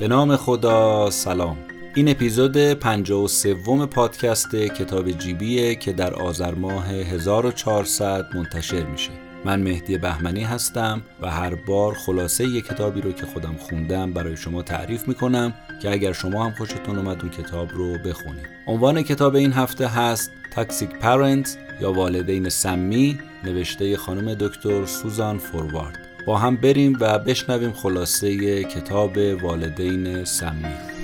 به نام خدا سلام. این اپیزود 53 پادکست کتاب جیبیه که در آذر ماه 1400 منتشر میشه. من مهدی بهمنی هستم و هر بار خلاصه یک کتابی رو که خودم خوندم برای شما تعریف می‌کنم که اگر شما هم خوشتون اومد اون کتاب رو بخونید. عنوان کتاب این هفته هست تاکسیک پرنت یا والدین سمی نوشته خانم دکتر سوزان فوروارد. با هم بریم و بشنویم خلاصه کتاب والدین سمی.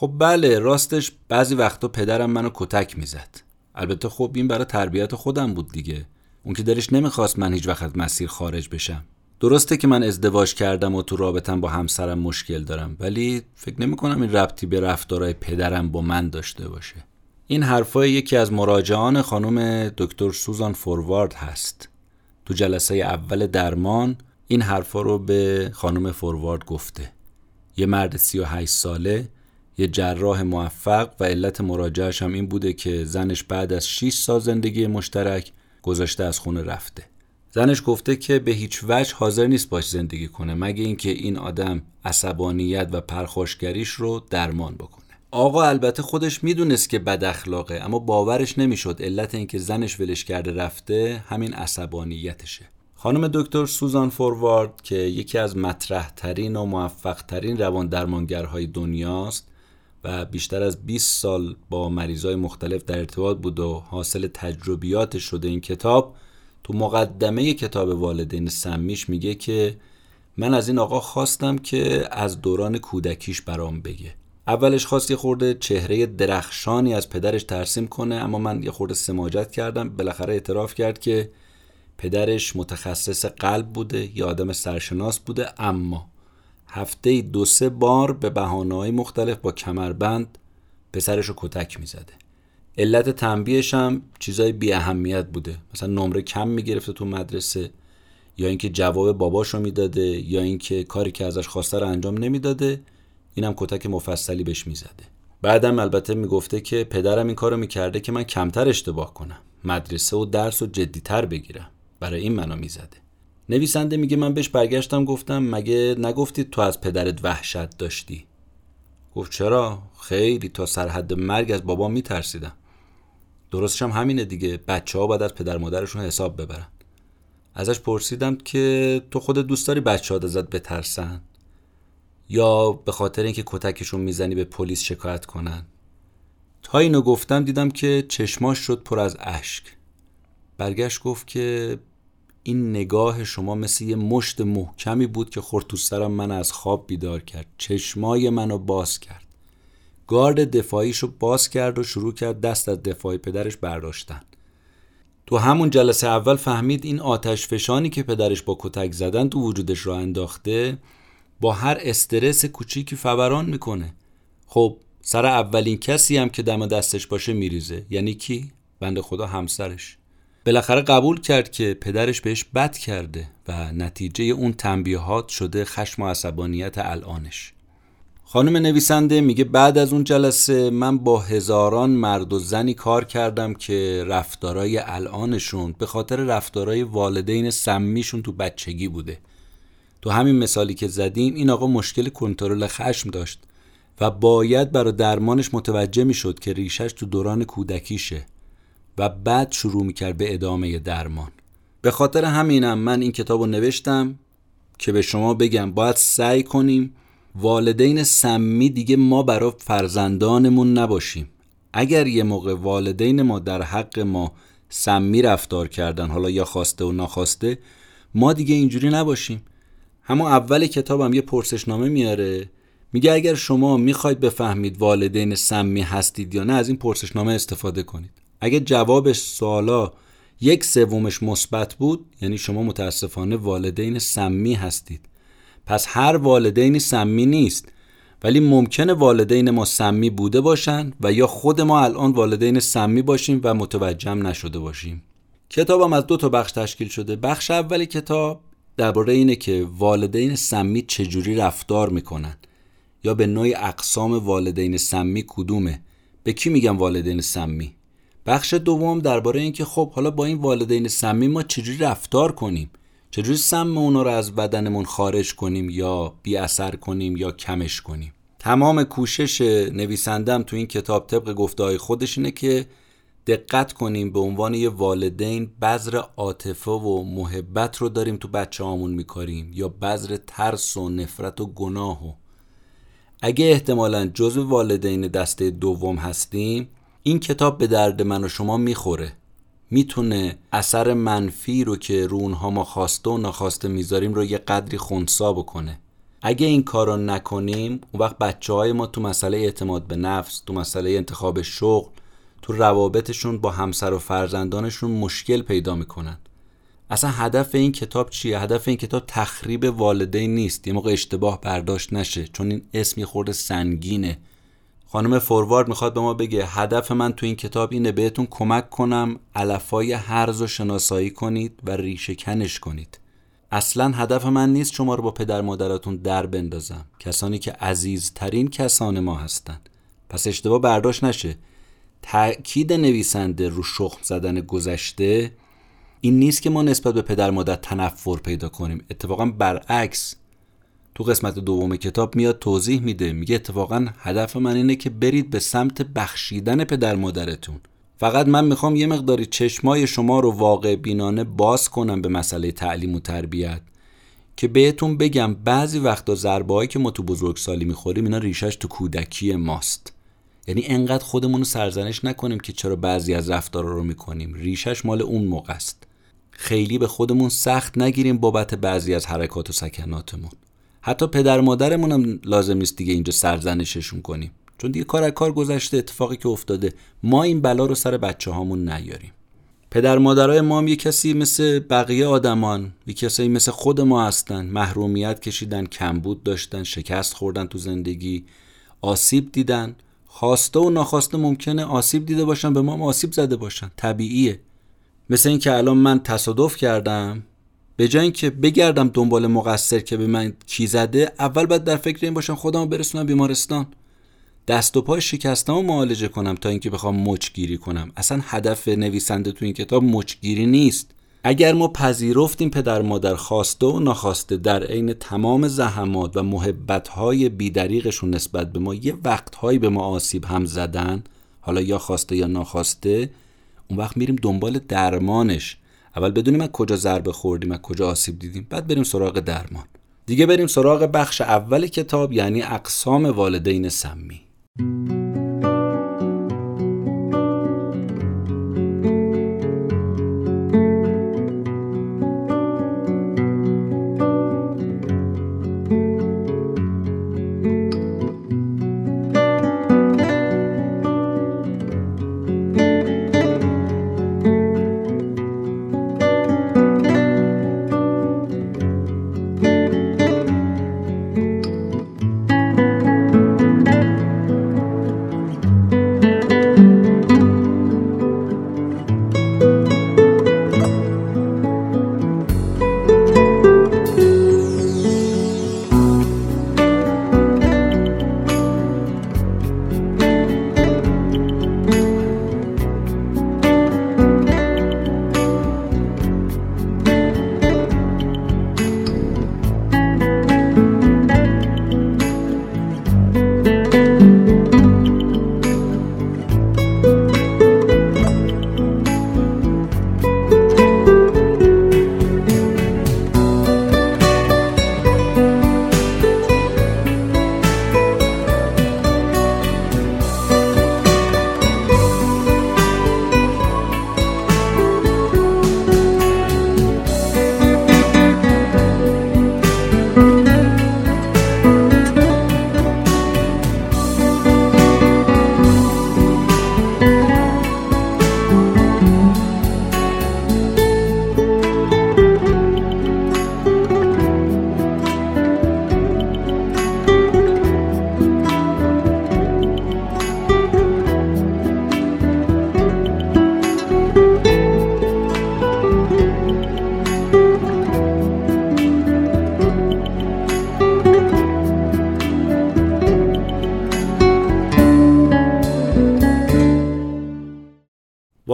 خب بله راستش بعضی وقتا پدرم منو کتک می‌زد. البته خب این برای تربیت خودم بود دیگه. اون که دلش نمی‌خواست من هیچ وقت مسیر خارج بشم. درسته که من ازدواج کردم و تو رابطم با همسرم مشکل دارم ولی فکر نمی کنم این ربطی به رفتارهای پدرم با من داشته باشه. این حرفای یکی از مراجعان خانم دکتر سوزان فوروارد هست. تو جلسه اول درمان این حرفا رو به خانم فوروارد گفته. یه مرد 38 ساله یه جراح موفق و علت مراجعش هم این بوده که زنش بعد از 6 سال زندگی مشترک گذاشته از خونه رفته. زنش گفته که به هیچ وجه حاضر نیست باش زندگی کنه مگه اینکه این آدم عصبانیت و پرخاشگریش رو درمان بکنه. آقا البته خودش می‌دونست که بد اخلاقه اما باورش نمی‌شد. علت اینکه زنش ولش کرده رفته همین عصبانیتشه. خانم دکتر سوزان فوروارد که یکی از مطرح ترین و موفق ترین روان درمانگرهای دنیاست و بیشتر از 20 سال با مریضای مختلف در ارتباط بود و حاصل تجربیات شده این کتاب تو مقدمه کتاب والدین سمیش میگه که من از این آقا خواستم که از دوران کودکیش برام بگه. اولش خواست یه خورده چهره درخشانی از پدرش ترسیم کنه اما من یه خورده سماجت کردم. بالاخره اعتراف کرد که پدرش متخصص قلب بوده یا آدم سرشناس بوده اما هفته دو سه بار به بهانه‌های مختلف با کمربند پسرش رو کتک می‌زده. علت تنبیهش هم چیزای بی اهمیت بوده. مثلا نمره کم می‌گرفته تو مدرسه یا اینکه جواب باباش رو می‌داده یا اینکه کاری که ازش خواسته رو انجام نمی‌داده اینم کتک مفصلی بهش می‌زده. بعدم البته می‌گفته که پدرم این کارو می‌کرده که من کمتر اشتباه کنم. مدرسه و درس و جدیتر بگیرم. برای این منو می‌زده. نویسنده میگه من بهش برگشتم گفتم مگه نگفتی تو از پدرت وحشت داشتی؟ گفت چرا؟ خیلی تا سرحد مرگ از بابا میترسیدم. درستش هم همینه دیگه بچه ها باید از پدر مادرشون حساب ببرن. ازش پرسیدم که تو خودت دوست داری بچه ها ازت بترسن؟ یا به خاطر اینکه کتکشون می‌زنی به پلیس شکایت کنن؟ تا اینو گفتم دیدم که چشماش شد پر از اشک. برگشت گفت که این نگاه شما مثل یه مشت محکمی بود که خورد تو سرم من از خواب بیدار کرد. چشمای منو باز کرد. گارد دفاعیشو باز کرد و شروع کرد دست از دفاعی پدرش برداشتن. تو همون جلسه اول فهمید این آتش فشانی که پدرش با کتک زدن تو وجودش را انداخته با هر استرس کوچیکی فوران می‌کنه. خب سر اولین کسی هم که دم دستش باشه میریزه. یعنی کی؟ بند خدا همسرش. بالاخره قبول کرد که پدرش بهش بد کرده و نتیجه اون تنبیهات شده خشم و عصبانیت الانش. خانم نویسنده میگه بعد از اون جلسه من با هزاران مرد و زنی کار کردم که رفتارای الانشون به خاطر رفتارای والدین سمیشون تو بچگی بوده. تو همین مثالی که زدیم این آقا مشکل کنترل خشم داشت و باید برای درمانش متوجه می‌شد که ریشش تو دوران کودکیشه. و بعد شروع می‌کرد به ادامه درمان. به خاطر همینم من این کتاب رو نوشتم که به شما بگم باید سعی کنیم والدین سمی دیگه ما برای فرزندانمون نباشیم. اگر یه موقع والدین ما در حق ما سمی رفتار کردن حالا یا خواسته و ناخواسته ما دیگه اینجوری نباشیم. همون اول کتابم یه پرسشنامه میاره میگه اگر شما می‌خواید بفهمید والدین سمی هستید یا نه از این پرسشنامه استفاده کنید. اگه جوابش سوالا یک سومش مثبت بود یعنی شما متاسفانه والدین سمی هستید. پس هر والدینی سمی نیست ولی ممکنه والدین ما سمی بوده باشن و یا خود ما الان والدین سمی باشیم و متوجهم نشده باشیم. کتابم از دو تا بخش تشکیل شده. بخش اولی کتاب درباره اینه که والدین سمی چجوری رفتار می‌کنن. یا به نوعی اقسام والدین سمی کدومه؟ به کی میگم والدین سمی؟ بخش دوم درباره اینکه خب حالا با این والدین سمی ما چجوری رفتار کنیم؟ چجوری سم اونا رو از بدنمون خارج کنیم یا بی اثر کنیم یا کمش کنیم؟ تمام کوشش نویسندم تو این کتاب طبق گفته های خودش اینه که دقت کنیم به عنوان یه والدین بذر عاطفه و محبت رو داریم تو بچه هامون میکاریم یا بذر ترس و نفرت و گناه و. اگه احتمالا جزو والدین دسته دوم هستیم این کتاب به درد من و شما می‌خوره. می‌تونه اثر منفی رو که رو اونها ما خواسته و ناخواسته می‌ذاریم رو یه قدری خونسا بکنه. اگه این کار رو نکنیم اون وقت بچه های ما تو مسئله اعتماد به نفس تو مسئله انتخاب شغل تو روابطشون با همسر و فرزندانشون مشکل پیدا می‌کنن. اصلا هدف این کتاب چیه؟ هدف این کتاب تخریب والدین نیست. یه موقع اشتباه برداشت نشه چون این اسمی خورده سنگینه. خانم فوروارد می‌خواد به ما بگه هدف من تو این کتاب اینه بهتون کمک کنم علفای هرز و شناسایی کنید و ریشه کنش کنید. اصلا هدف من نیست شما رو با پدر مادراتون در بندازم. کسانی که عزیزترین کسان ما هستند پس اشتباه برداشت نشه. تأکید نویسنده رو شخم زدن گذشته این نیست که ما نسبت به پدر مادر تنفر پیدا کنیم. اتفاقا برعکس. تو قسمت دوم کتاب میاد توضیح میده میگه اتفاقا هدف من اینه که برید به سمت بخشیدن پدر مادرتون. فقط من می‌خوام یه مقداری چشمای شما رو واقع بینانه باز کنم به مسئله تعلیم و تربیت. که بهتون بگم بعضی وقتا ضربه که ما تو بزرگسالی می‌خوریم اینا ریشش تو کودکی ماست. یعنی انقدر خودمون رو سرزنش نکنیم که چرا بعضی از رفتارا رو می‌کنیم. ریشش مال اون موقع است. خیلی به خودمون سخت نگیریم بابت بعضی از حرکات و سکناتمون. حتی پدر مادرمون هم لازم نیست دیگه اینجا سرزنششون کنیم. چون دیگه کار کار گذشته اتفاقی که افتاده ما این بلا رو سر بچه هامون نیاریم. پدر مادرای ما هم یه کسی مثل بقیه آدمان یه کسی مثل خود ما هستن. محرومیت کشیدن کمبود داشتن شکست خوردن تو زندگی آسیب دیدن. خواسته و ناخواسته ممکنه آسیب دیده باشن به ما هم آسیب زده باشن. طبیعیه. مثل اینکه الان من تصادف کردم به جای اینکه بگردم دنبال مقصر که به من کی زده اول باید در فکر این باشم خودم برسونم بیمارستان. دست و پای شکستم و معالجه کنم تا اینکه بخوام مچگیری کنم. اصلا هدف نویسنده تو این کتاب مچگیری نیست. اگر ما پذیرفتیم پدر مادر خواسته و ناخواسته در عین تمام زحمات و محبتهای بیدریقشون نسبت به ما یه وقتهایی به ما آسیب هم زدن حالا یا خواسته یا ناخواسته اون وقت میریم دنبال درمانش. اول بدونیم از کجا ضربه خوردیم از کجا آسیب دیدیم بعد بریم سراغ درمان. دیگه بریم سراغ بخش اول کتاب یعنی اقسام والدین سمی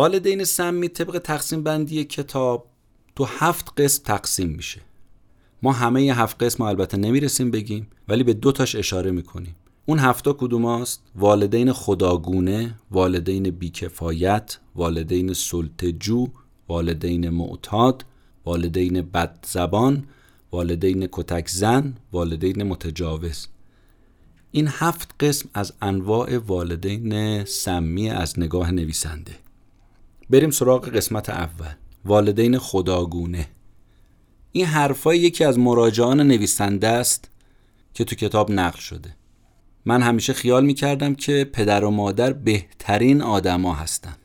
والدین سمی طبق تقسیم بندی کتاب تو هفت قسم تقسیم میشه. ما همه ی هفت قسم البته نمی‌رسیم بگیم ولی به دو تاش اشاره می‌کنیم. اون هفتا کدوم است؟ والدین خداگونه، والدین بیکفایت، والدین سلطجو، والدین معتاد، والدین بدزبان، والدین کتک زن، والدین متجاوز. این هفت قسم از انواع والدین سمی از نگاه نویسنده. بریم سراغ قسمت اول. والدین خداگونه. این حرفای یکی از مراجعان نویسنده است که تو کتاب نقل شده. من همیشه خیال می‌کردم که پدر و مادر بهترین آدما هستن.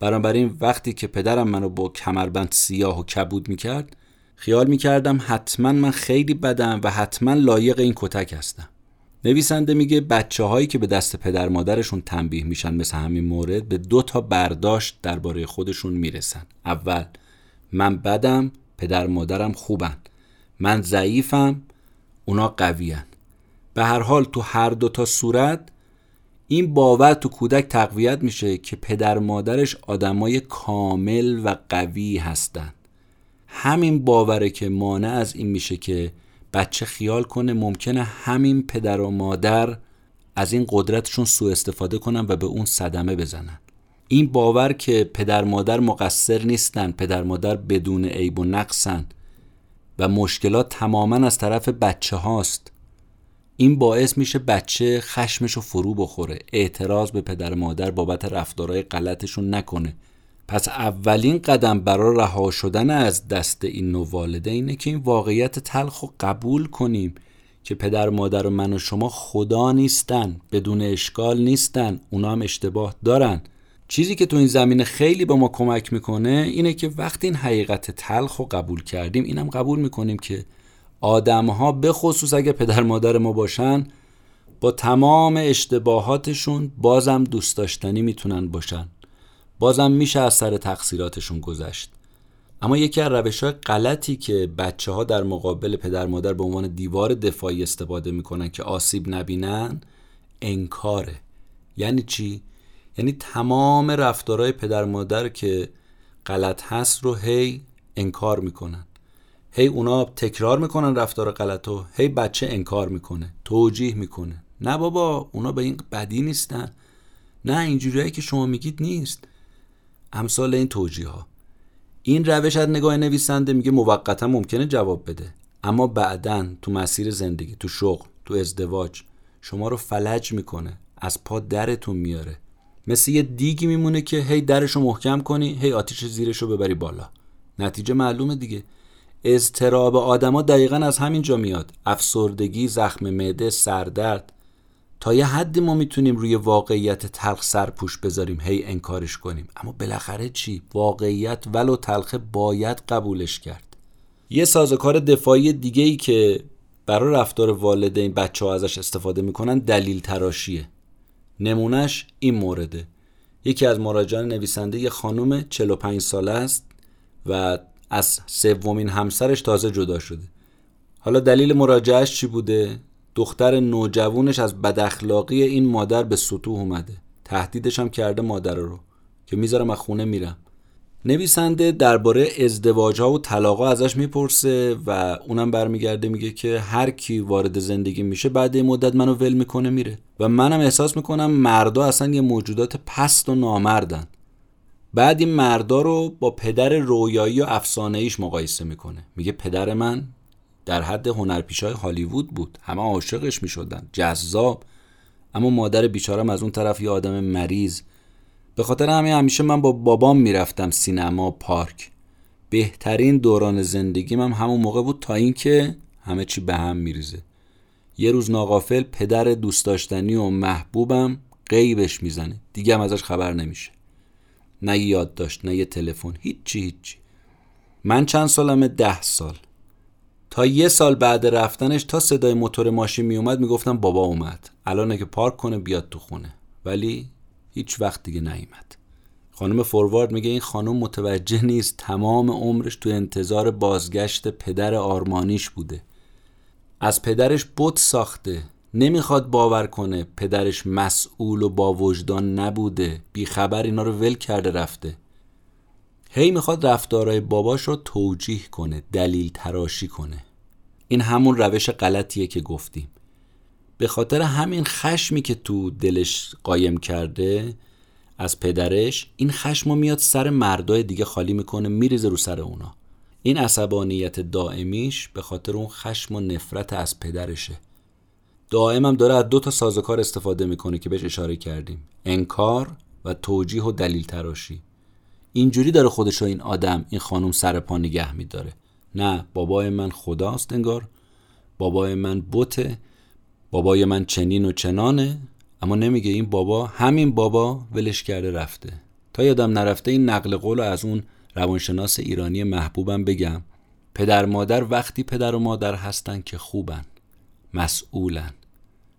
بنابراین وقتی که پدرم منو با کمربند سیاه و کبود می‌کرد خیال می‌کردم حتما من خیلی بدم و حتما لایق این کتک هستم. نویسنده میگه بچه هایی که به دست پدر مادرشون تنبیه میشن مثل همین مورد به دو تا برداشت درباره خودشون می‌رسن. اول من بدم پدر مادرم خوبن. من ضعیفم اونا قویان به هر حال تو هر دو تا صورت این باور تو کودک تقویت میشه که پدر مادرش آدمای کامل و قوی هستن. همین باوره که مانع از این میشه که بچه خیال کنه ممکنه همین پدر و مادر از این قدرتشون سوء استفاده کنن و به اون صدمه بزنن. این باور که پدر مادر مقصر نیستن پدر مادر بدون عیب و نقصن و مشکلات تماما از طرف بچه هاست. این باعث میشه بچه خشمشو فرو بخوره اعتراض به پدر مادر بابت رفتارهای غلطشون نکنه. پس اولین قدم برای رها شدن از دست این نوع والدینه که این واقعیت تلخ رو قبول کنیم که پدر مادر و من و شما خدا نیستن بدون اشکال نیستن اونا هم اشتباه دارن. چیزی که تو این زمینه خیلی به ما کمک می‌کنه اینه که وقتی این حقیقت تلخ رو قبول کردیم اینم قبول می‌کنیم که آدم ها به خصوص اگه پدر مادر ما باشن با تمام اشتباهاتشون بازم دوست داشتنی می‌تونن باشن. بازم میشه از سر تقصیراتشون گذشت. اما یکی از روش های غلطی که بچه ها در مقابل پدر مادر به عنوان دیوار دفاعی استفاده می‌کنن که آسیب نبینن انکاره. یعنی چی؟ یعنی تمام رفتارهای پدر مادر که غلط هست رو هی انکار می‌کنن. هی اونا تکرار می‌کنن رفتار غلط رو هی بچه انکار می‌کنه توجیه می‌کنه. نه بابا اونا به این بدی نیستن. نه اینجوریایی که شما میگید نیست. امثال این توجیه ها این روش از نگاه نویسنده میگه موقتا ممکنه جواب بده. اما بعدا تو مسیر زندگی تو شغل تو ازدواج شما رو فلج می‌کنه. از پا درتون میاره. مثل یه دیگی میمونه که هی درشو محکم کنی هی آتیش زیرشو ببری بالا. نتیجه معلومه دیگه. اضطراب آدما دقیقا از همین جا میاد. افسردگی زخم معده سردرد. تا یه حدی ما می‌تونیم روی واقعیت تلخ سرپوش بذاریم هی انکارش کنیم. اما بالاخره چی؟ واقعیت ولو تلخه باید قبولش کرد. یه سازوکار دفاعی دیگه ای که برای رفتار والدین بچه ها ازش استفاده می‌کنن دلیل تراشیه. نمونهش این مورده. یکی از مراجعان نویسنده یه خانم 45 ساله است و از سومین همسرش تازه جدا شده. حالا دلیل مراجعهش چی بوده؟ دختر نوجوونش از بداخلاقی این مادر به سطوح اومده. تهدیدش هم کرده مادر رو که می‌ذارم از خونه میرم. نویسنده درباره ازدواج ها و طلاق ازش می‌پرسه و اونم برمیگرده میگه که هر کی وارد زندگی میشه بعد این مدت منو ول می‌کنه میره. و منم احساس می‌کنم مردا اصلا یه موجودات پست و نامردن. بعد این مردا رو با پدر رویایی و افسانه ایش مقایسه می‌کنه. میگه پدر من در حد هنرپیشای هالیوود بود. همه عاشقش می‌شدن. جذاب. اما مادر بیچارم از اون طرف یه آدم مریض. به خاطر همین همیشه من با بابام می‌رفتم سینما پارک. بهترین دوران زندگیم هم همون موقع بود تا اینکه همه چی به هم میریزه. یه روز ناقافل پدر دوست داشتنی و محبوبم غیبش می‌زنه. دیگه هم ازش خبر نمیشه. نه یاد داشت نه یه تلفن. هیچی هیچی. من چند سالمه؟ ده سال. تا یه سال بعد رفتنش تا صدای موتور ماشین میومد می‌گفتم بابا اومد. الان که پارک کنه بیاد تو خونه. ولی هیچ وقت دیگه نیومد. خانم فوروارد میگه این خانم متوجه نیست تمام عمرش تو انتظار بازگشت پدر آرمانیش بوده. از پدرش بت ساخته. نمی‌خواد باور کنه پدرش مسئول و با وجدان نبوده. بیخبر اینا رو ول کرده رفته. هی می‌خواد رفتارهای باباش رو توجیه کنه دلیل تراشی کنه. این همون روش غلطیه که گفتیم. به خاطر همین خشمی که تو دلش قایم کرده از پدرش این خشم رو میاد سر مردای دیگه خالی می‌کنه میریزه رو سر اونا. این عصبانیت دائمیش به خاطر اون خشم و نفرت از پدرشه. دائم هم داره از دو تا سازوکار استفاده می‌کنه که بهش اشاره کردیم. انکار و توجیه و دلیل تراشی. اینجوری داره خودش این آدم این خانم سر پا نگه میداره. نه بابای من خداست انگار. بابای من بوته. بابای من چنین و چنانه. اما نمیگه این بابا همین بابا ولش کرده رفته. تا یادم نرفته این نقل قول از اون روانشناس ایرانی محبوبم بگم. پدر مادر وقتی پدر و مادر هستن که خوبن مسئولن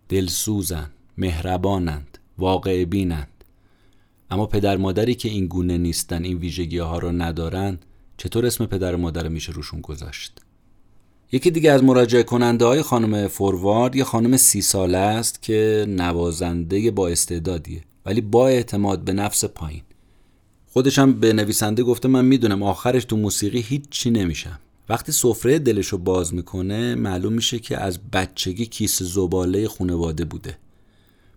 دلسوزن مهربانند واقع بینند. اما پدر مادری که این گونه نیستن این ویژگی ها رو ندارن چطور اسم پدر و مادر میشه روشون گذاشت یکی دیگه از مراجعه کننده های خانم فوروارد یه خانم سی ساله است که نوازنده با استعدادیه ولی با اعتماد به نفس پایین. خودش هم به نویسنده گفته من می‌دونم آخرش تو موسیقی هیچ چی نمیشم وقتی سفره دلش رو باز می‌کنه معلوم میشه که از بچگی کیس زباله خونواده بوده.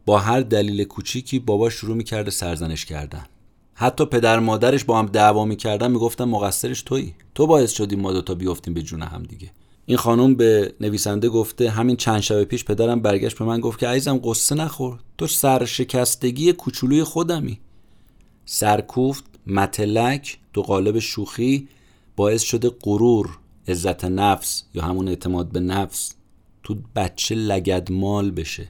با هر دلیل کوچیکی بابا شروع می‌کرده سرزنش کردن. حتی پدر مادرش با هم دعوا می‌کردن می‌گفتن مقصرش تویی. تو باعث شدی ما دوتا بیفتیم به جون هم دیگه. این خانم به نویسنده گفته همین چند شب پیش پدرم برگشت به من گفت که عزیزم قصه نخور. تو سرشکستگی کوچولوی خودمی. سرکوفت متلک تو قالب شوخی باعث شده غرور عزت نفس یا همون اعتماد به نفس تو بچه لگدمال بشه.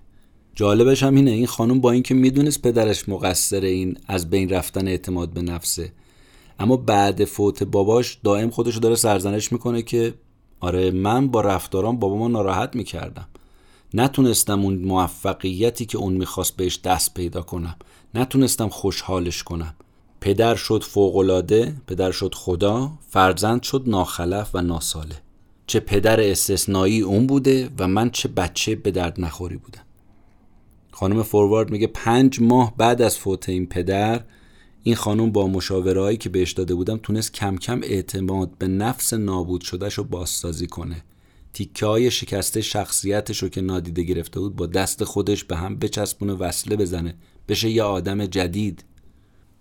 جالبش هم اینه این خانم با اینکه می‌دونست پدرش مقصر این از بین رفتن اعتماد به نفسه. اما بعد فوت باباش دائم خودشو داره سرزنش می‌کنه که آره من با رفتاران بابامو ناراحت می‌کردم. نتونستم اون موفقیتی که اون می‌خواست بهش دست پیدا کنم. نتونستم خوشحالش کنم. پدر شد فوقلاده پدر شد خدا فرزند شد ناخلف و ناساله. چه پدر استثنایی اون بوده و من چه بچه به درد نخوری بودم. خانم فوروارد میگه پنج ماه بعد از فوت این پدر این خانم با مشاورهایی که بهش داده بودم تونست کم کم اعتماد به نفس نابود شدهش رو بازسازی کنه. تیکه های شکسته شخصیتش رو که نادیده گرفته بود با دست خودش به هم بچسبونه وصله بزنه. بشه یه آدم جدید.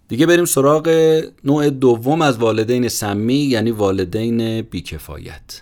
دیگه بریم سراغ نوع دوم از والدین سمی یعنی والدین بیکفایت.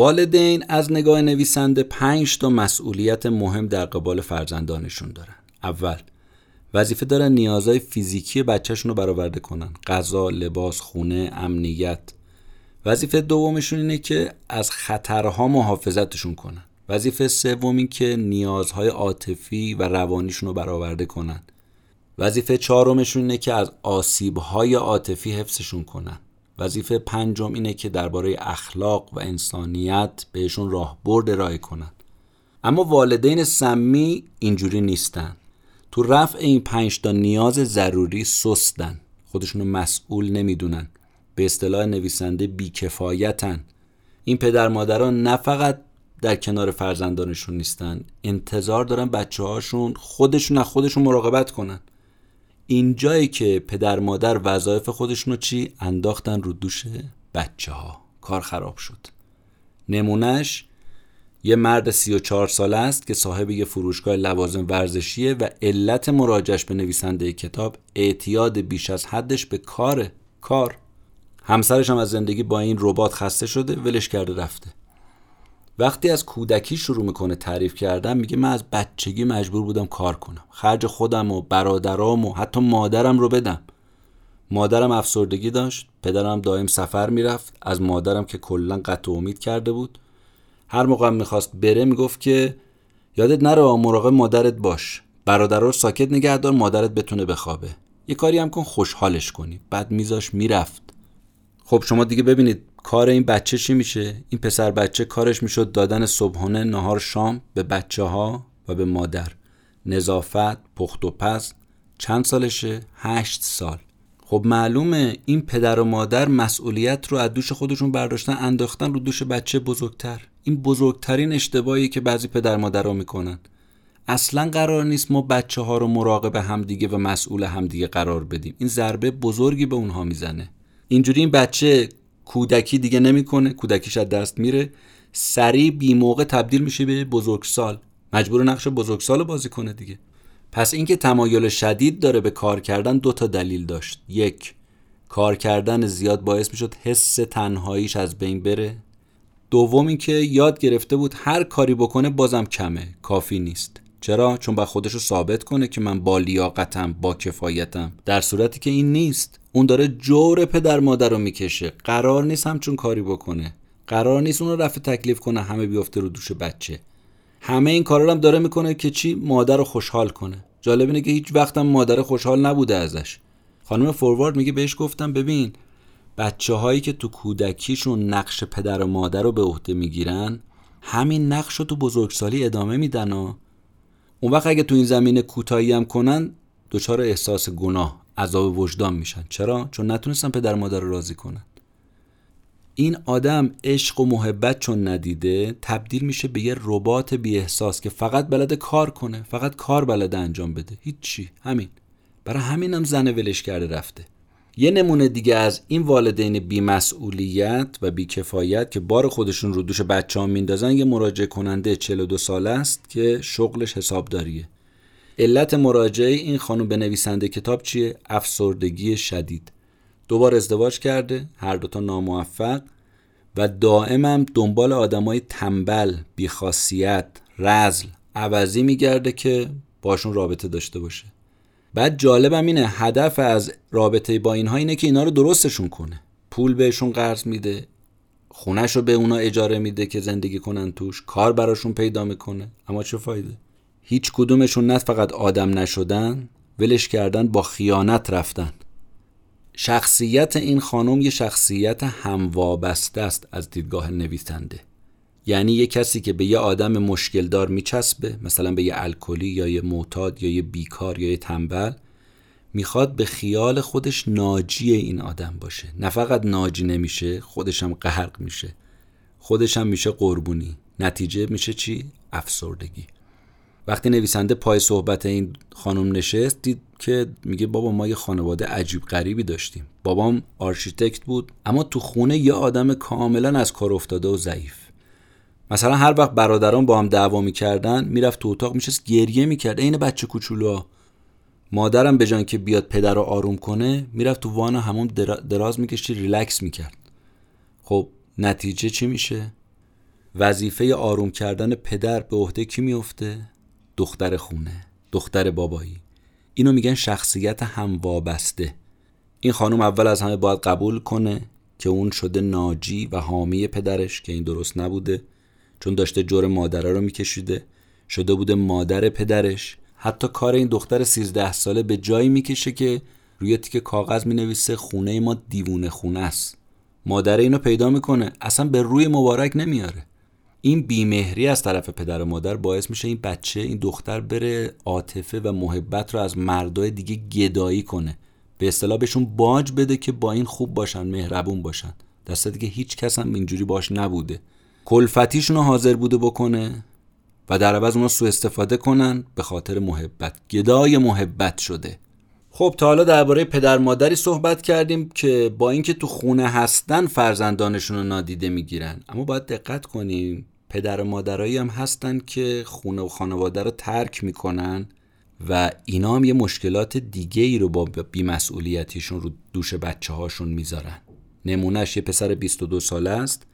والدین از نگاه نویسنده پنج تا مسئولیت مهم در قبال فرزندانشون دارن. اول وظیفه دارن نیازهای فیزیکی بچهشون رو برآورده کنن. غذا، لباس، خونه، امنیت. وظیفه دومشون اینه که از خطرها محافظتشون کنن. وظیفه سوم این که نیازهای عاطفی و روانیشون رو برآورده کنن. وظیفه چهارمشون اینه که از آسیبهای عاطفی حفظشون کنن. وظیفه پنجم اینه که درباره اخلاق و انسانیت بهشون راهبرد ارائه کنن. اما والدین سمی اینجوری نیستن. تو رفع این پنج تا نیاز ضروری سستن. خودشونو مسئول نمی‌دونن. به اصطلاح نویسنده بیکفایتن. این پدر مادران نه فقط در کنار فرزندانشون نیستن انتظار دارن بچه هاشون خودشون از خودشون مراقبت کنن. اینجایی که پدر مادر وظایف خودشونو چی انداختن رو دوش بچه ها کار خراب شد. نمونهش یه مرد 34 ساله است که صاحب یه فروشگاه لوازم ورزشیه و علت مراجعش به نویسنده کتاب اعتیاد بیش از حدش به کار کار. همسرش هم از زندگی با این ربات خسته شده ولش کرده رفته. وقتی از کودکی شروع می‌کنه تعریف کردن میگه من از بچگی مجبور بودم کار کنم. خرج خودم و برادرام و حتی مادرم رو بدم. مادرم افسردگی داشت پدرم دائم سفر می‌رفت. از مادرم که کلا قطع امید کرده بود. هر موقع می‌خواست بره می‌گفت که یادت نره مراقب مادرت باش. برادر رو ساکت نگه دار مادرت بتونه بخوابه. یه کاری هم کن خوشحالش کنی. بعد میذاش می‌رفت. خب شما دیگه ببینید کار این بچه چی میشه؟ این پسر بچه کارش می‌شد دادن صبحانه نهار شام به بچه ها و به مادر. نظافت پخت و پز چند سالشه؟ هشت سال. خب معلومه این پدر و مادر مسئولیت رو از دوش خودشون برداشتن انداختن رو دوش بچه بزرگتر. این بزرگترین اشتباهی که بعضی پدر مادر رو می‌کنن. اصلا قرار نیست ما بچه ها رو مراقب همدیگه و مسئول همدیگه قرار بدیم. این ضربه بزرگی به اونها می‌زنه. اینجوری این بچه کودکی دیگه نمی‌کنه کودکیش از دست میره. سریع بی موقع تبدیل میشه به بزرگسال. مجبور نقش بزرگسال بازی کنه دیگه. پس اینکه تمایل شدید داره به کار کردن دو تا دلیل داشت. یک کار کردن زیاد باعث می‌شد حس تنهاییش از بین بره. دوم اینکه یاد گرفته بود هر کاری بکنه بازم کمه کافی نیست. چرا؟ چون با خودش رو ثابت کنه که من با لیاقتم با کفایتم. در صورتی که این نیست. اون داره جور پدر مادر رو می‌کشه. قرار نیست همچون کاری بکنه. قرار نیست اون رو رفع تکلیف کنه همه بیفته رو دوش بچه. همه این کارا هم داره می‌کنه که چی؟ مادر رو خوشحال کنه. جالب اینه که هیچ وقتم مادر خوشحال نبوده ازش. خانم فوروارد میگه بهش گفتم ببین بچه هایی که تو کودکیشون نقش پدر و مادر رو به عهده می‌گیرن همین نقش رو تو بزرگسالی ادامه میدن و اون وقت اگه تو این زمینه کوتاهی هم کنن دچار احساس گناه عذاب وجدان میشن. چرا؟ چون نتونستن پدر مادر رو راضی کنن. این آدم عشق و محبت چون ندیده تبدیل میشه به یه ربات بی احساس که فقط بلده کار کنه فقط کار بلده انجام بده. هیچی. همین. برای همینم زن ولش کرده رفته. یه نمونه دیگه از این والدین بیمسئولیت و بیکفایت که بار خودشون رو دوش بچه ها میندازن یه مراجعه کننده 42 ساله است که شغلش حسابداریه. علت مراجعه این خانم به نویسنده کتاب چیه؟ افسردگی شدید. دوبار ازدواج کرده هر دوتا ناموفق و دائمم دنبال آدمای تنبل بیخاصیت رزل. عوضی میگرده که باشون رابطه داشته باشه. بعد جالبم اینه هدف از رابطه با اینها اینه که اینا رو درستشون کنه. پول بهشون قرض میده خونش رو به اونا اجاره میده که زندگی کنن توش کار براشون پیدا می‌کنه. اما چه فایده؟ هیچ کدومشون نه فقط آدم نشدن ولش کردن با خیانت رفتن. شخصیت این خانم یه شخصیت هموابسته است از دیدگاه نویسنده. یعنی یه کسی که به یه آدم مشکلدار میچسبه مثلا به یه الکلی یا یه معتاد یا یه بیکار یا یه تنبل می‌خواد به خیال خودش ناجی این آدم باشه. نه فقط ناجی نمیشه خودش هم غرق میشه. خودش هم میشه قربونی. نتیجه میشه چی؟ افسردگی. وقتی نویسنده پای صحبت این خانم نشست دید که میگه بابا ما یه خانواده عجیب غریبی داشتیم. بابام آرشیتکت بود اما تو خونه یه آدم کاملا از کار افتاده و ضعیف. مثلا هر وقت برادران با هم دعوا می‌کردن می‌رفت تو اتاق میشست گریه می‌کرد. عین بچه کوچولو مادرم به جای اینکه بیاد پدر رو آروم کنه می‌رفت تو وان حموم دراز می‌کشید ریلکس می‌کرد. خب نتیجه چی میشه؟ وظیفه آروم کردن پدر به عهده کی میفته دختر خونه دختر بابایی. اینو میگن شخصیت هم وابسته این خانم اول از همه باید قبول کنه که اون شده ناجی و حامی پدرش که این درست نبوده. چون داشته جور مادره رو میکشیده. شده بوده مادر پدرش. حتی کار این دختر 13 ساله به جایی می‌کشه که روی تیک کاغذ می‌نویسه خونه ما دیوونه خونه است. مادر اینو پیدا می‌کنه. اصلا به روی مبارک نمیاره. این بیمهری از طرف پدر و مادر باعث میشه این بچه این دختر بره عاطفه و محبت رو از مردای دیگه گدایی کنه. به اصطلاح بهشون باج بده که با این خوب باشن مهربون باشن. دسته دیگه هیچ کس هم اینجوری باش نبوده. کلفتیشون رو حاضر بوده بکنه و در عوض اونا سوء استفاده کنن به خاطر محبت گدای محبت شده. خب تا حالا درباره پدر مادری صحبت کردیم که با اینکه تو خونه هستن فرزندانشون رو نادیده می‌گیرن. اما باید دقت کنیم پدر و مادرایی هم هستن که خونه و خانواده رو ترک می‌کنن و اینا هم یه مشکلات دیگه ای رو با بیمسئولیتیشون رو دوش بچه هاشون می‌ذارن. نمونهش یه پسر 22 ساله است.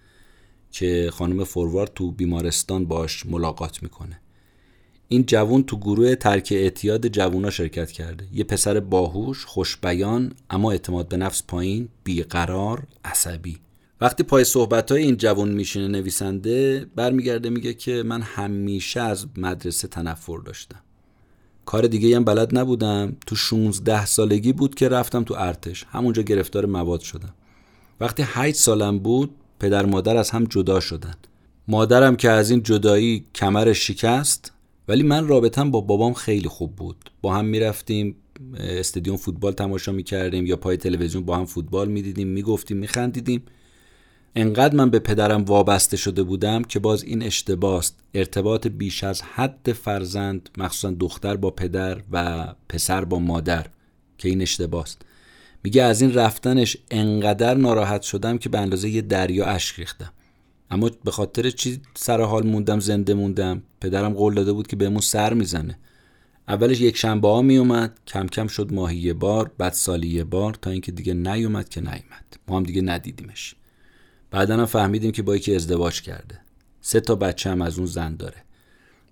که خانم فوروارد تو بیمارستان باش ملاقات می‌کنه. این جوون تو گروه ترک اعتیاد جوونا شرکت کرده. یه پسر باهوش خوشبیان اما اعتماد به نفس پایین بیقرار عصبی. وقتی پای صحبت های این جوون میشینه نویسنده برمیگرده میگه که من همیشه از مدرسه تنفر داشتم. کار دیگه هم بلد نبودم. تو 16 سالگی بود که رفتم تو ارتش. همونجا گرفتار مواد شدم. وقتی 8 سالم بود پدر مادر از هم جدا شدن مادرم که از این جدایی کمرش شکست ولی من رابطم با بابام خیلی خوب بود. با هم می‌رفتیم استادیوم فوتبال تماشا می‌کردیم یا پای تلویزیون با هم فوتبال می‌دیدیم می‌گفتیم میخندیدیم. انقدر من به پدرم وابسته شده بودم که باز این اشتباست. ارتباط بیش از حد فرزند مخصوصا دختر با پدر و پسر با مادر که این اشتباست. میگه از این رفتنش انقدر ناراحت شدم که به اندازه یه دریا اشک ریختم. اما به خاطر چی سر حال موندم زنده موندم؟ پدرم قول داده بود که بهمون سر می‌زنه. اولش یک شنبه ها میومد کم کم شد ماهی یه بار بعد سالی یه بار تا اینکه دیگه نیومد که نیومد. ما هم دیگه ندیدیمش. بعدا هم فهمیدیم که با یکی ازدواج کرده. سه تا بچه هم از اون زن داره.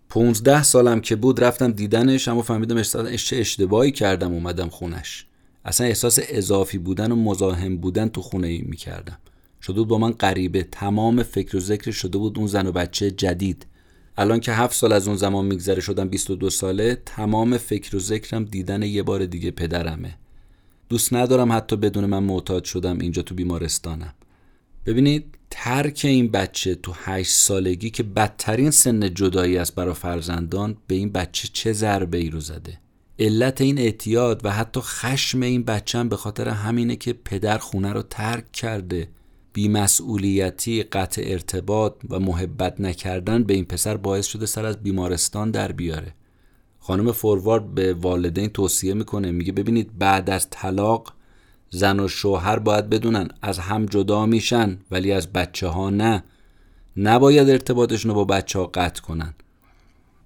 پونزده سالم که بود رفتم دیدنش اما فهمیدم چه اشتباهی کردم اومدم خونش. اصلا احساس اضافی بودن و مزاحم بودن تو خونه ای می‌کردم. شده بود با من غریبه. تمام فکر و ذکر شده بود اون زن و بچه جدید. الان که هفت سال از اون زمان میگذره شدم 22 ساله تمام فکر و ذکرم دیدن یه بار دیگه پدرمه. دوست ندارم حتی بدون من معتاد شدم اینجا تو بیمارستانم. ببینید ترک این بچه تو هشت سالگی که بدترین سن جدایی است برای فرزندان به این بچه چه ضربه ای رو زده؟ علت این اعتیاد و حتی خشم این بچه هم به خاطر همینه که پدر خونه رو ترک کرده. بیمسئولیتی قطع ارتباط و محبت نکردن به این پسر باعث شده سر از بیمارستان در بیاره. خانم فوروارد به والدین توصیه می‌کنه میگه ببینید بعد از طلاق زن و شوهر باید بدونن از هم جدا میشن ولی از بچه ها نه. نباید ارتباطشون رو با بچه ها قطع کنن.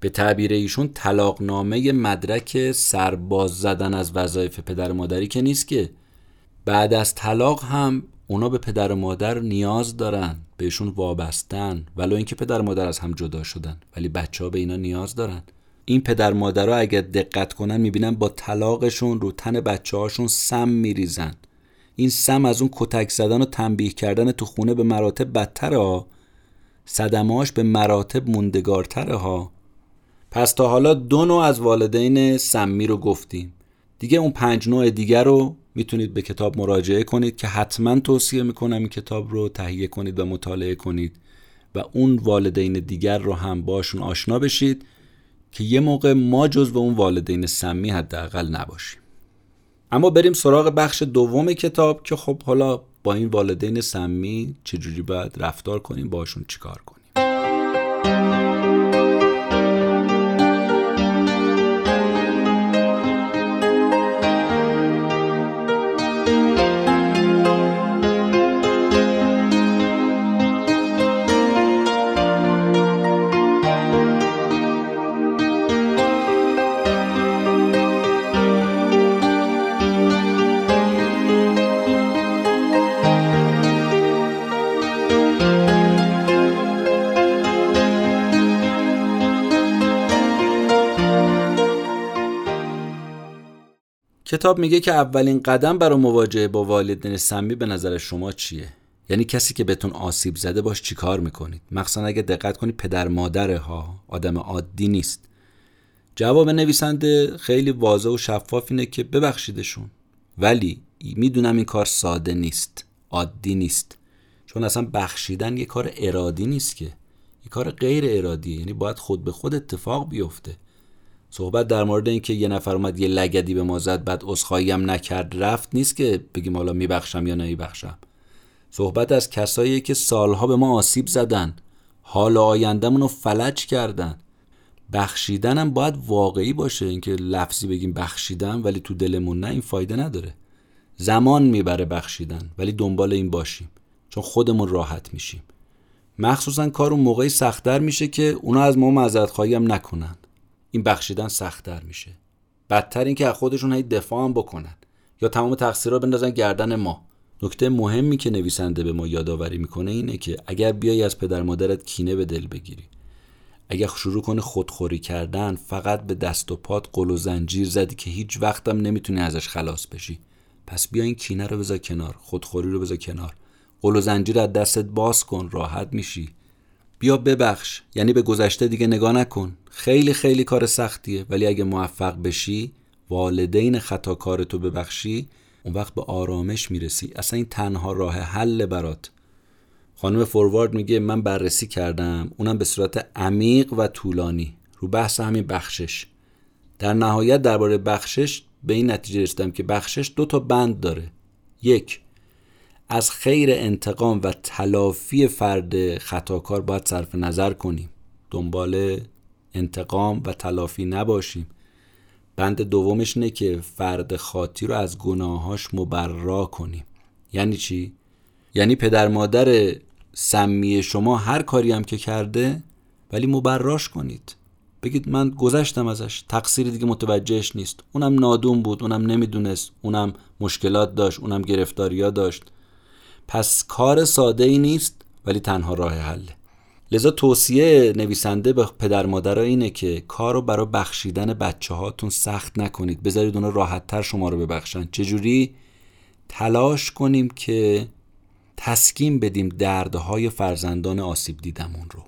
به تعبیر ایشون طلاقنامه مدرک سرباز زدن از وظایف پدر مادری که نیست که. بعد از طلاق هم اونا به پدر مادر نیاز دارن بهشون وابستن. ولو اینکه پدر مادر از هم جدا شدن ولی بچه ها به اینا نیاز دارن. این پدر مادرها اگر دقت کنن می‌بینن با طلاقشون رو تن بچه هاشون سم میریزن. این سم از اون کتک زدن و تنبیه کردن تو خونه به مراتب بدتره ها. صدماش به مراتب موندگارتره ها. پس تا حالا دو نوع از والدین سمی رو گفتیم. دیگه اون پنج نوع دیگر رو می‌تونید به کتاب مراجعه کنید که حتما توصیه می‌کنم این کتاب رو تهیه کنید و مطالعه کنید و اون والدین دیگر رو هم باشون آشنا بشید که یه موقع ما جز به اون والدین سمی حداقل نباشیم. اما بریم سراغ بخش دوم کتاب که خب حالا با این والدین سمی چجوری باید رفتار کنیم باشون چیکار کنیم. کتاب میگه که اولین قدم برای مواجهه با والدین سمی به نظر شما چیه؟ یعنی کسی که بهتون آسیب زده باش چیکار می‌کنید؟ مخصوصا اگه دقت کنید پدر مادره ها آدم عادی نیست. جواب نویسنده خیلی واضح و شفاف اینه که ببخشیدشون. ولی می‌دونم این کار ساده نیست عادی نیست. چون اصلا بخشیدن یه کار ارادی نیست که. این کار غیر ارادیه. یعنی باید خود به خود اتفاق بیفته. صحبت در مورد اینکه یه نفر اومد یه لگدی به ما زد بعد عذرخواهی هم نکرد رفت نیست که بگیم حالا میبخشم یا نمیبخشم. صحبت از کسایی که سالها به ما آسیب زدن حال آیندهمون رو فلج کردن. بخشیدن هم باید واقعی باشه اینکه لفظی بگیم بخشیدن ولی تو دلمون نه این فایده نداره. زمان می‌بره بخشیدن ولی دنبال این باشیم چون خودمون راحت میشیم. مخصوصا کار اون موقعی سختتر میشه که اونا از ما معذرت خواهی هم نکنن. این بخشیدن سختتر میشه. بدتر اینکه از خودشون هی دفاع هم بکنن یا تمام تقصیرها بندازن گردن ما. نکته مهمی که نویسنده به ما یادآوری می‌کنه اینه که اگر بیای از پدر مادرت کینه به دل بگیری. اگر شروع کنه خودخوری کردن فقط به دست و پات قل و زنجیر زدی که هیچ وقتم نمی‌تونی ازش خلاص بشی. پس بیا این کینه رو بذار کنار خودخوری رو بذار کنار. قل و زنجیر از دستت باز کن راحت میشی. بیا ببخش یعنی به گذشته دیگه نگاه نکن. خیلی خیلی کار سختیه ولی اگه موفق بشی والدین خطا تو ببخشی اون وقت به آرامش می‌رسی. اصلا این تنها راه حل برات. خانم فوروارد میگه من بررسی کردم اونم به صورت عمیق و طولانی. رو بحث همین بخشش. در نهایت درباره بخشش به این نتیجه رسیدم که بخشش دو تا بند داره. یک از خیر انتقام و تلافی فرد خطاکار باید صرف نظر کنیم. دنبال انتقام و تلافی نباشیم. بند دومش اینه که فرد خاطی رو از گناهاش مبرا کنیم. یعنی چی؟ یعنی پدر مادر سمی شما هر کاری هم که کرده ولی مبراش کنید. بگید من گذشتم ازش تقصیر دیگه متوجهش نیست. اونم نادون بود اونم نمی‌دونست اونم مشکلات داشت اونم گرفتاریا داشت. پس کار ساده ای نیست ولی تنها راه حله لذا توصیه نویسنده به پدر مادرها اینه که کار رو برای بخشیدن بچه هاتون سخت نکنید. بذارید اونا راحت تر شما رو ببخشن. چجوری؟ تلاش کنیم که تسکین بدیم دردهای فرزندان آسیب دیدمون رو.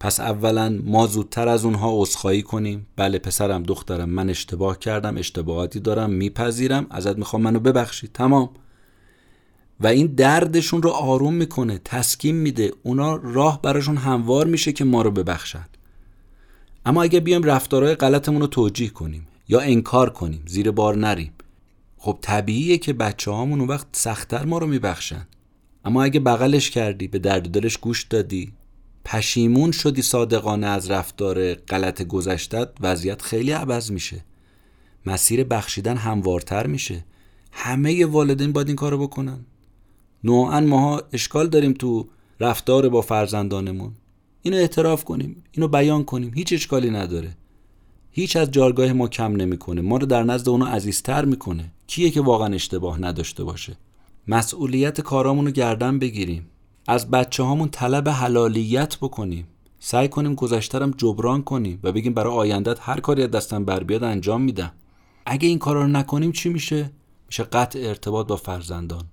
پس اولا ما زودتر از اونها عذرخواهی کنیم. بله پسرم دخترم من اشتباه کردم اشتباهاتی دارم میپذیرم ازت می‌خوام منو ببخشی. تمام. و این دردشون رو آروم می‌کنه تسکین میده. اونا راه براشون هموار میشه که ما رو ببخشن. اما اگه بیایم رفتارهای غلطمون رو توجیه کنیم یا انکار کنیم زیر بار نریم. خب طبیعیه که بچه هامون اون وقت سختتر ما رو میبخشن. اما اگه بغلش کردی به درد دلش گوش دادی پشیمون شدی صادقانه از رفتار غلط گذشتت وضعیت خیلی عوض میشه. مسیر بخشیدن هموارتر میشه. همه والدین باید این کارو بکنن. نوعا ماها اشکال داریم تو رفتار با فرزندانمون. اینو اعتراف کنیم اینو بیان کنیم. هیچ اشکالی نداره. هیچ از جارگاه ما کم نمی‌کنه. ما رو در نزد اونو عزیزتر می‌کنه. کیه که واقعا اشتباه نداشته باشه؟ مسئولیت کارامون رو گردن بگیریم. از بچه هامون طلب حلالیت بکنیم. سعی کنیم گذشترم جبران کنیم و بگیم برای آیندت هر کاری از دستم بر بیاد انجام میدم. اگه این کارا رو نکنیم چی میشه؟ میشه قطع ارتباط با فرزندان.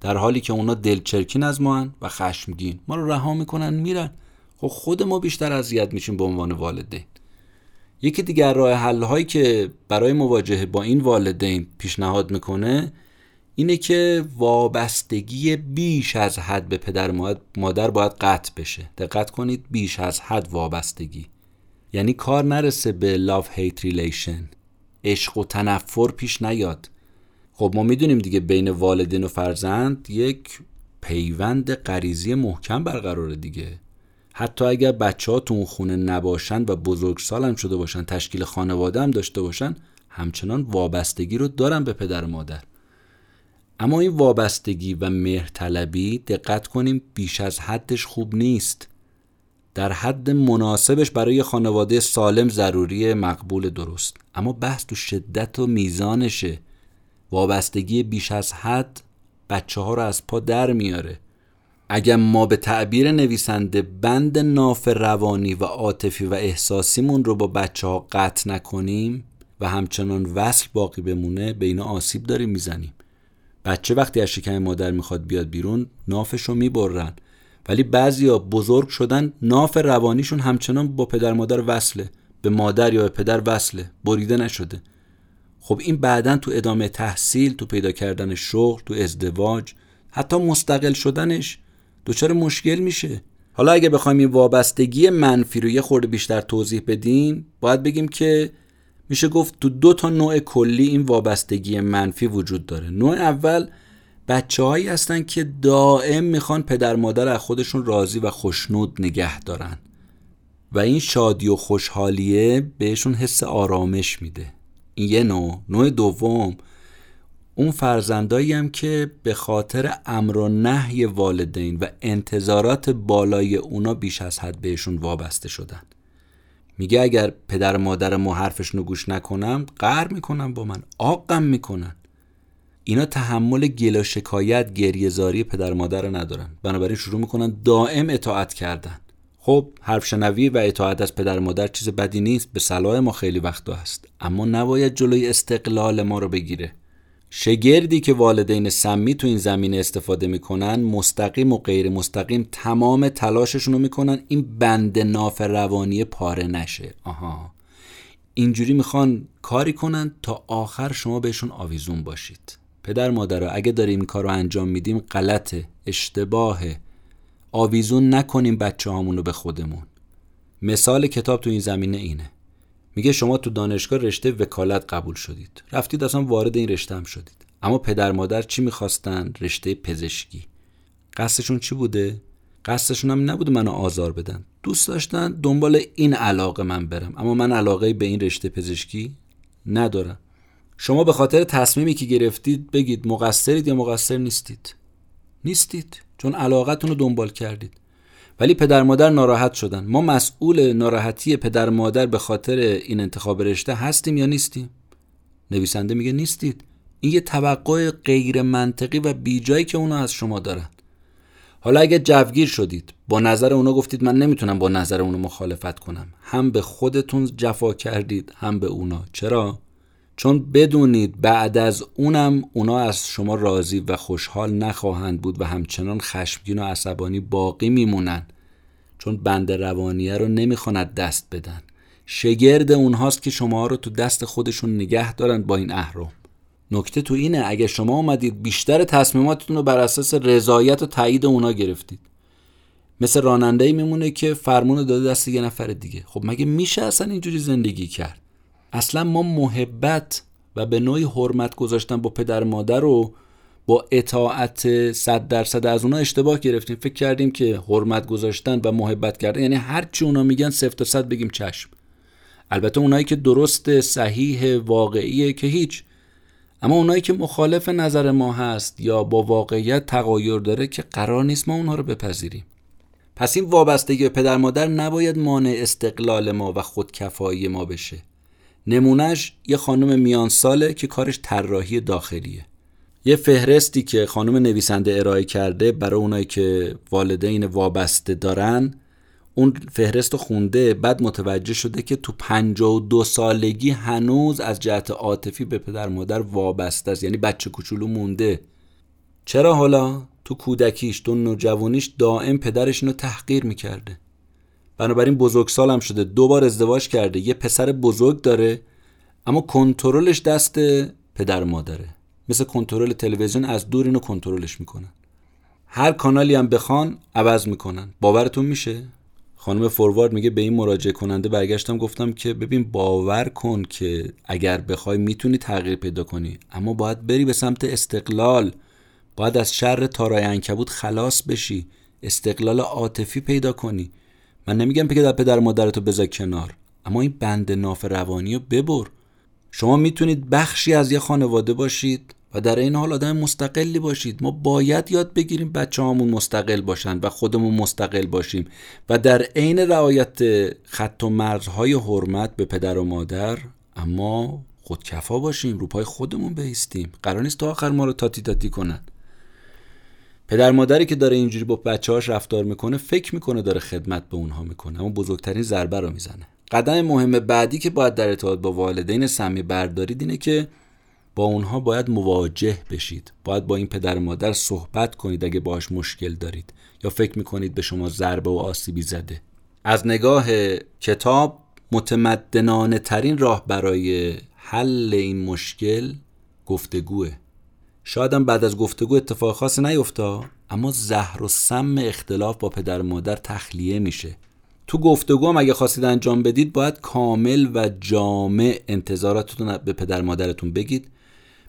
در حالی که اونا دلچرکین از ما هن و خشمگین. ما رو رها می‌کنن میرن. خب خود ما بیشتر اذیت میشیم به عنوان والدین. یکی دیگر راه حل هایی که برای مواجهه با این والدین پیشنهاد می‌کنه اینه که وابستگی بیش از حد به پدر مادر باید قطع بشه. دقت کنید بیش از حد وابستگی. یعنی کار نرسه به love hate relation. عشق و تنفر پیش نیاد. خب ما می‌دونیم دیگه بین والدین و فرزند یک پیوند غریزی محکم برقراره دیگه. حتی اگر بچه ها اون خونه نباشن و بزرگسال هم شده باشن تشکیل خانواده هم داشته باشن همچنان وابستگی رو دارن به پدر و مادر. اما این وابستگی و مهرطلبی دقت کنیم بیش از حدش خوب نیست. در حد مناسبش برای خانواده سالم ضروری مقبول درست. اما بحث تو شدت و میزانشه. وابستگی بیش از حد بچه ها رو از پا در میاره. اگر ما به تعبیر نویسنده بند ناف روانی و عاطفی و احساسیمون رو با بچه ها قطع نکنیم و همچنان وصل باقی بمونه به اینا آسیب داریم می‌زنیم. بچه وقتی از شکم مادر می‌خواد بیاد بیرون نافش رو می‌برن. ولی بعضیا بزرگ شدن ناف روانیشون همچنان با پدر مادر وصله. به مادر یا به پدر وصله. بریده نشده. خب این بعدا تو ادامه تحصیل تو پیدا کردن شغل تو ازدواج حتی مستقل شدنش دچار مشکل میشه. حالا اگه بخوایم این وابستگی منفی رو یه خورده بیشتر توضیح بدیم باید بگیم که میشه گفت تو دو تا نوع کلی این وابستگی منفی وجود داره. نوع اول بچه هایی هستن که دائم می‌خوان پدر مادر از خودشون راضی و خوشنود نگه دارن و این شادی و خوشحالیه بهشون حس آرامش میده. این یه نوع نوع دوم. اون فرزندایی هم که به خاطر امر و نهی والدین و انتظارات بالای اونا بیش از حد بهشون وابسته شدن. میگه اگر پدر مادر ما حرفشون رو گوش نکنم قهر می‌کنم با من آقم می‌کنن. اینا تحمل گل و شکایت گریهزاری پدر مادر رو ندارن. بنابراین شروع می‌کنن دائم اطاعت کردن. خب حرف شنوی و اطاعت از پدر مادر چیز بدی نیست به صلاح ما خیلی وقتا هست اما نباید جلوی استقلال ما رو بگیره. شگردی که والدین سمی تو این زمینه استفاده می‌کنن مستقیم و غیر مستقیم تمام تلاششون رو می‌کنن این بند ناف روانی پاره نشه. آها. اینجوری می‌خوان کاری کنن تا آخر شما بهشون آویزون باشید. پدر مادر اگه داریم این کار رو انجام میدیم غلطه اشتباهه. آویزون نکنیم بچه رو به خودمون. مثال کتاب تو این زمینه اینه. میگه شما تو دانشگاه رشته وکالت قبول شدید. رفتید اصلا وارد این رشته هم شدید. اما پدر مادر چی می‌خواستن؟ رشته پزشکی. قصدشون چی بوده؟ قصدشون هم نبوده منو آزار بدن. دوست داشتن دنبال این علاقه من برم. اما من علاقه به این رشته پزشکی ندارم. شما به خاطر تصمیمی که گرفتید بگید مقصرید یا مقصر نیستید. نیستید چون علاقتون رو دنبال کردید. ولی پدر مادر ناراحت شدن. ما مسئول ناراحتی پدر مادر به خاطر این انتخاب رشته هستیم یا نیستیم؟ نویسنده میگه نیستید. این یه توقع غیر منطقی و بیجایی که اونا از شما دارن. حالا اگه جوگیر شدید با نظر اونا گفتید من نمی‌تونم با نظر اونا مخالفت کنم. هم به خودتون جفا کردید هم به اونا. چرا؟ چون بدونید بعد از اونم اونا از شما راضی و خوشحال نخواهند بود و همچنان خشمگین و عصبانی باقی میمونن چون بند روانیه رو نمی‌خواند دست بدن. شگرد اونهاست که شما رو تو دست خودشون نگه دارن با این اهرام نکته تو اینه اگه شما اومدید بیشتر تصمیماتتون رو بر اساس رضایت و تایید اونا گرفتید. مثل راننده میمونه که فرمون داده دست یه نفر دیگه. خب مگه میشه اصلا اینجوری زندگی کرد؟ اصلا ما محبت و به نوعی حرمت گذاشتن با پدر مادر رو با اطاعت صد درصد از اونا اشتباه گرفتیم. فکر کردیم که حرمت گذاشتن و محبت کردن یعنی هر چی اونا میگن صفر صد بگیم چشم. البته اونایی که درست صحیح واقعیه که هیچ. اما اونایی که مخالف نظر ما هست یا با واقعیت تغایر داره که قرار نیست ما اونها رو بپذیریم. پس این وابستگی به پدر مادر نباید مانع استقلال ما و خودکفایی ما بشه. نمونهش یه خانم میان ساله که کارش طراحی داخلیه. یه فهرستی که خانم نویسنده ارائه کرده برای اونایی که والدین وابسته دارن اون فهرست رو خونده بعد متوجه شده که تو 52 سالگی هنوز از جهت عاطفی به پدر مادر وابسته است یعنی بچه کوچولو مونده. چرا حالا؟ تو کودکیش تو نوجوانیش دائم پدرش اینو تحقیر می‌کرده. بنابراین بزرگسال هم شده. دو بار ازدواج کرده. یه پسر بزرگ داره اما کنترلش دست پدر مادره. مثل کنترل تلویزیون از دور اینو کنترلش می‌کنن. هر کانالی هم بخوان عوض می‌کنن. باورتون میشه؟ خانم فوروارد میگه به این مراجعه کننده برگشتم گفتم که ببین باور کن که اگر بخوای می‌تونی تغییر پیدا کنی. اما باید بری به سمت استقلال. باید از شر تارای انکبوت خلاص بشی. استقلال عاطفی پیدا کنی. من نمیگم که در پدر مادرتو بذار کنار اما این بند ناف روانی رو ببر. شما می‌تونید بخشی از یه خانواده باشید و در این حال آدم مستقلی باشید. ما باید یاد بگیریم بچه همون مستقل باشن و خودمون مستقل باشیم و در عین رعایت خط و مرزهای حرمت به پدر و مادر اما خودکفا باشیم رو پای خودمون بیستیم قرار نیست تا آخر ما رو تاتی تاتی کنن. پدر مادری که داره اینجوری با بچه‌هاش رفتار می‌کنه فکر می‌کنه داره خدمت به اونها می‌کنه اما بزرگترین ضربه رو می‌زنه. قدم مهم بعدی که باید در ارتباط با والدین سمی بردارید اینه که با اونها باید مواجه بشید. باید با این پدر مادر صحبت کنید اگه باش مشکل دارید یا فکر می‌کنید به شما ضربه و آسیبی زده. از نگاه کتاب متمدنانه ترین راه برای حل این مشکل گفتگوه. شایدم بعد از گفتگو اتفاق خاصی نیفتا اما زهر و سم اختلاف با پدر مادر تخلیه میشه. تو گفتگو هم اگه خواستید انجام بدید باید کامل و جامع انتظاراتتون به پدر مادرتون بگید.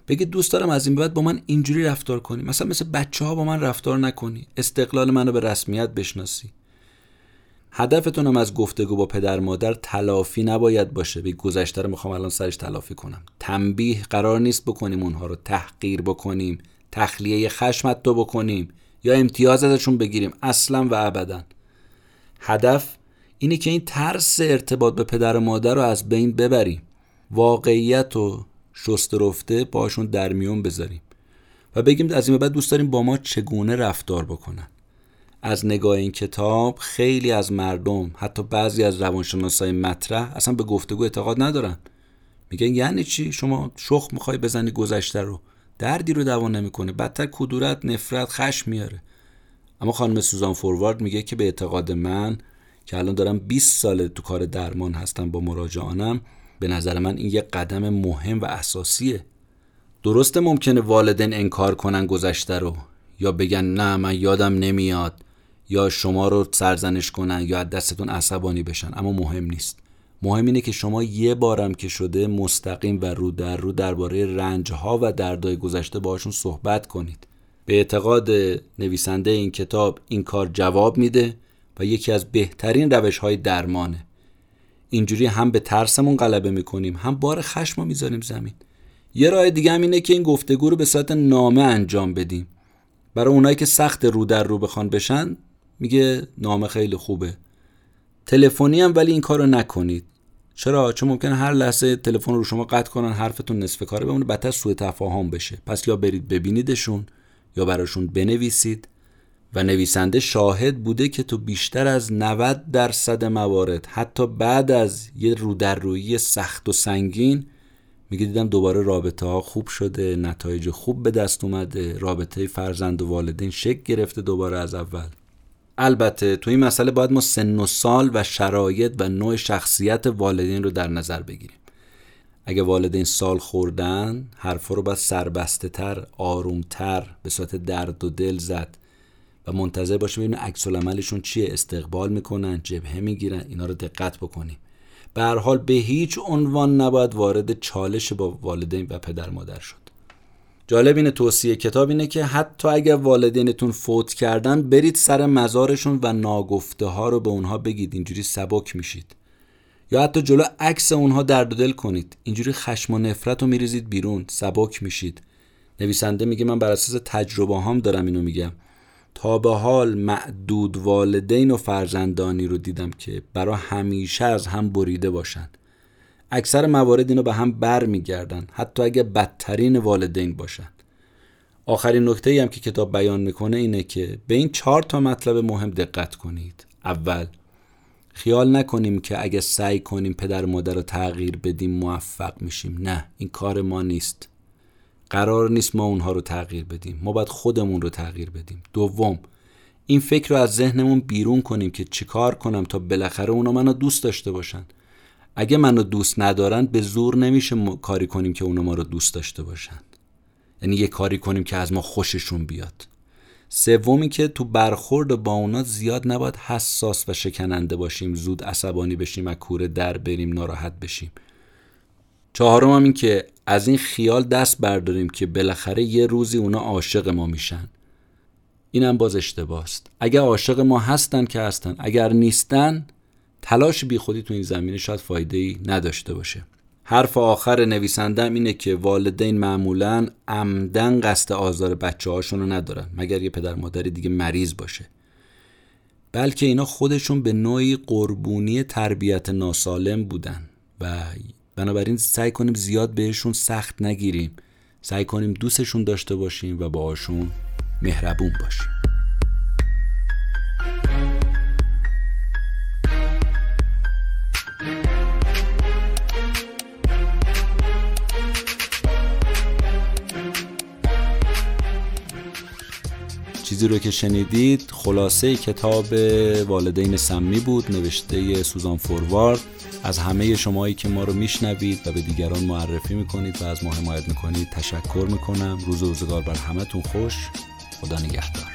بگید دوست دارم از این بعد با من اینجوری رفتار کنی. مثلا مثل بچه ها با من رفتار نکنی. استقلال منو به رسمیت بشناسی. هدفتونم از گفتگو با پدر مادر تلافی نباید باشه. به گذشته رو می‌خوام الان سرش تلافی کنم. تنبیه قرار نیست بکنیم اونها رو تحقیر بکنیم تخلیه خشمت تو بکنیم یا امتیاز ازشون بگیریم اصلا و ابدا. هدف اینه که این ترس ارتباط به پدر و مادر رو از بین ببریم. واقعیت و شست رفته باشون در میون بذاریم و بگیم از این بعد دوست داریم با ما چگونه رفتار بکنن. از نگاه این کتاب خیلی از مردم حتی بعضی از روانشناسای مطرح اصلا به گفتگو اعتقاد ندارن. میگن یعنی چی؟ شما شخ می‌خوای بزنی گذشته رو. دردی رو دوان نمی‌کنه. بدتر کدورت نفرت خشم میاره. اما خانم سوزان فوروارد میگه که به اعتقاد من که الان دارم 20 ساله تو کار درمان هستم با مراجعانم به نظر من این یه قدم مهم و اساسیه. درسته ممکنه والدین انکار کنن گذشته رو یا بگن نه من یادم نمیاد. یا شما رو سرزنش کنن یا از دستتون عصبانی بشن اما مهم نیست. مهم اینه که شما یه بارم که شده مستقیم و رو در رو درباره رنج ها و دردای گذشته باشون صحبت کنید. به اعتقاد نویسنده این کتاب این کار جواب میده و یکی از بهترین روش های درمانه. اینجوری هم به ترسمون غلبه می‌کنیم هم بار خشم رو می‌ذاریم زمین. یه راه دیگه هم اینه که این گفتگو رو به صورت نامه انجام بدیم. برای اونایی که سخت رو در رو بخوان بشن میگه نامه خیلی خوبه. تلفنی هم ولی این کارو نکنید. چرا؟ چون ممکن هر لحظه تلفن رو شما قطع کنن حرفتون نصف کاره بمونه بدتر سوء تفاهم بشه. پس یا برید ببینیدشون یا براشون بنویسید. و نویسنده شاهد بوده که تو بیشتر از 90 درصد موارد حتی بعد از یه رودررویی سخت و سنگین میگه دیدم دوباره رابطه ها خوب شده نتایج خوب به دست اومده رابطه فرزند و والدین شکل گرفته دوباره از اول. البته تو این مسئله باید ما سن و سال و شرایط و نوع شخصیت والدین رو در نظر بگیریم. اگه والدین سال خوردن حرفا رو باید سربسته تر آرومتر به صورت درد و دل زد و منتظر باشه ببینیم عکس عملشون چیه استقبال می‌کنن جبهه می‌گیرن اینا رو دقت بکنیم. به هر حال به هیچ عنوان نباید وارد چالش با والدین و پدر مادر شد. جالب اینه توصیه کتاب اینه که حتی اگر والدینتون فوت کردن برید سر مزارشون و ناگفته ها رو به اونها بگید. اینجوری سبک میشید. یا حتی جلو عکس اونها درد دل کنید. اینجوری خشم و نفرت رو میریزید بیرون. سبک میشید. نویسنده میگه من بر اساس تجربه هام دارم اینو میگم. تا به حال معدود والدین و فرزندانی رو دیدم که برا همیشه از هم بریده باشند اکثر موارد اینو به هم بر میگردن حتی اگه بدترین والدین باشند آخرین نکته هم که کتاب بیان می‌کنه اینه که به این چهار تا مطلب مهم دقت کنید. اول خیال نکنیم که اگه سعی کنیم پدر و مادر رو تغییر بدیم موفق میشیم. نه این کار ما نیست. قرار نیست ما اونها رو تغییر بدیم. ما باید خودمون رو تغییر بدیم. دوم این فکر رو از ذهنمون بیرون کنیم که چیکار کنم تا بالاخره اونا منو دوست داشته باشن. اگه منو دوست ندارن به زور نمیشه کاری کنیم که اونا ما رو دوست داشته باشن. یعنی یه کاری کنیم که از ما خوششون بیاد. سومی که تو برخورد با اونا زیاد نباید حساس و شکننده باشیم زود عصبانی بشیم و کوره در بریم ناراحت بشیم. چهارم هم این که از این خیال دست برداریم که بالاخره یه روزی اونا عاشق ما میشن. اینم باز اشتباه است اگر عاشق ما هستن که هستن اگر نیستن تلاش خودی تو این زمینه شاید فایده ای نداشته باشه. حرف آخر نویسندم اینه که والدین معمولا عمدن قصد آزار بچه هاشون رو ندارن مگر یه پدر مادری دیگه مریض باشه. بلکه اینا خودشون به نوعی قربونی تربیت ناسالم بودن و بنابراین سعی کنیم زیاد بهشون سخت نگیریم. سعی کنیم دوستشون داشته باشیم و باهاشون مهربون باشیم. چیزی رو که شنیدید خلاصه کتاب والدین سمی بود نوشته سوزان فوروارد. از همه شمایی که ما رو میشنوید و به دیگران معرفی می‌کنید و از ما حمایت می‌کنید تشکر می‌کنم. روز روزگار بر همتون خوش. خدا نگهدار.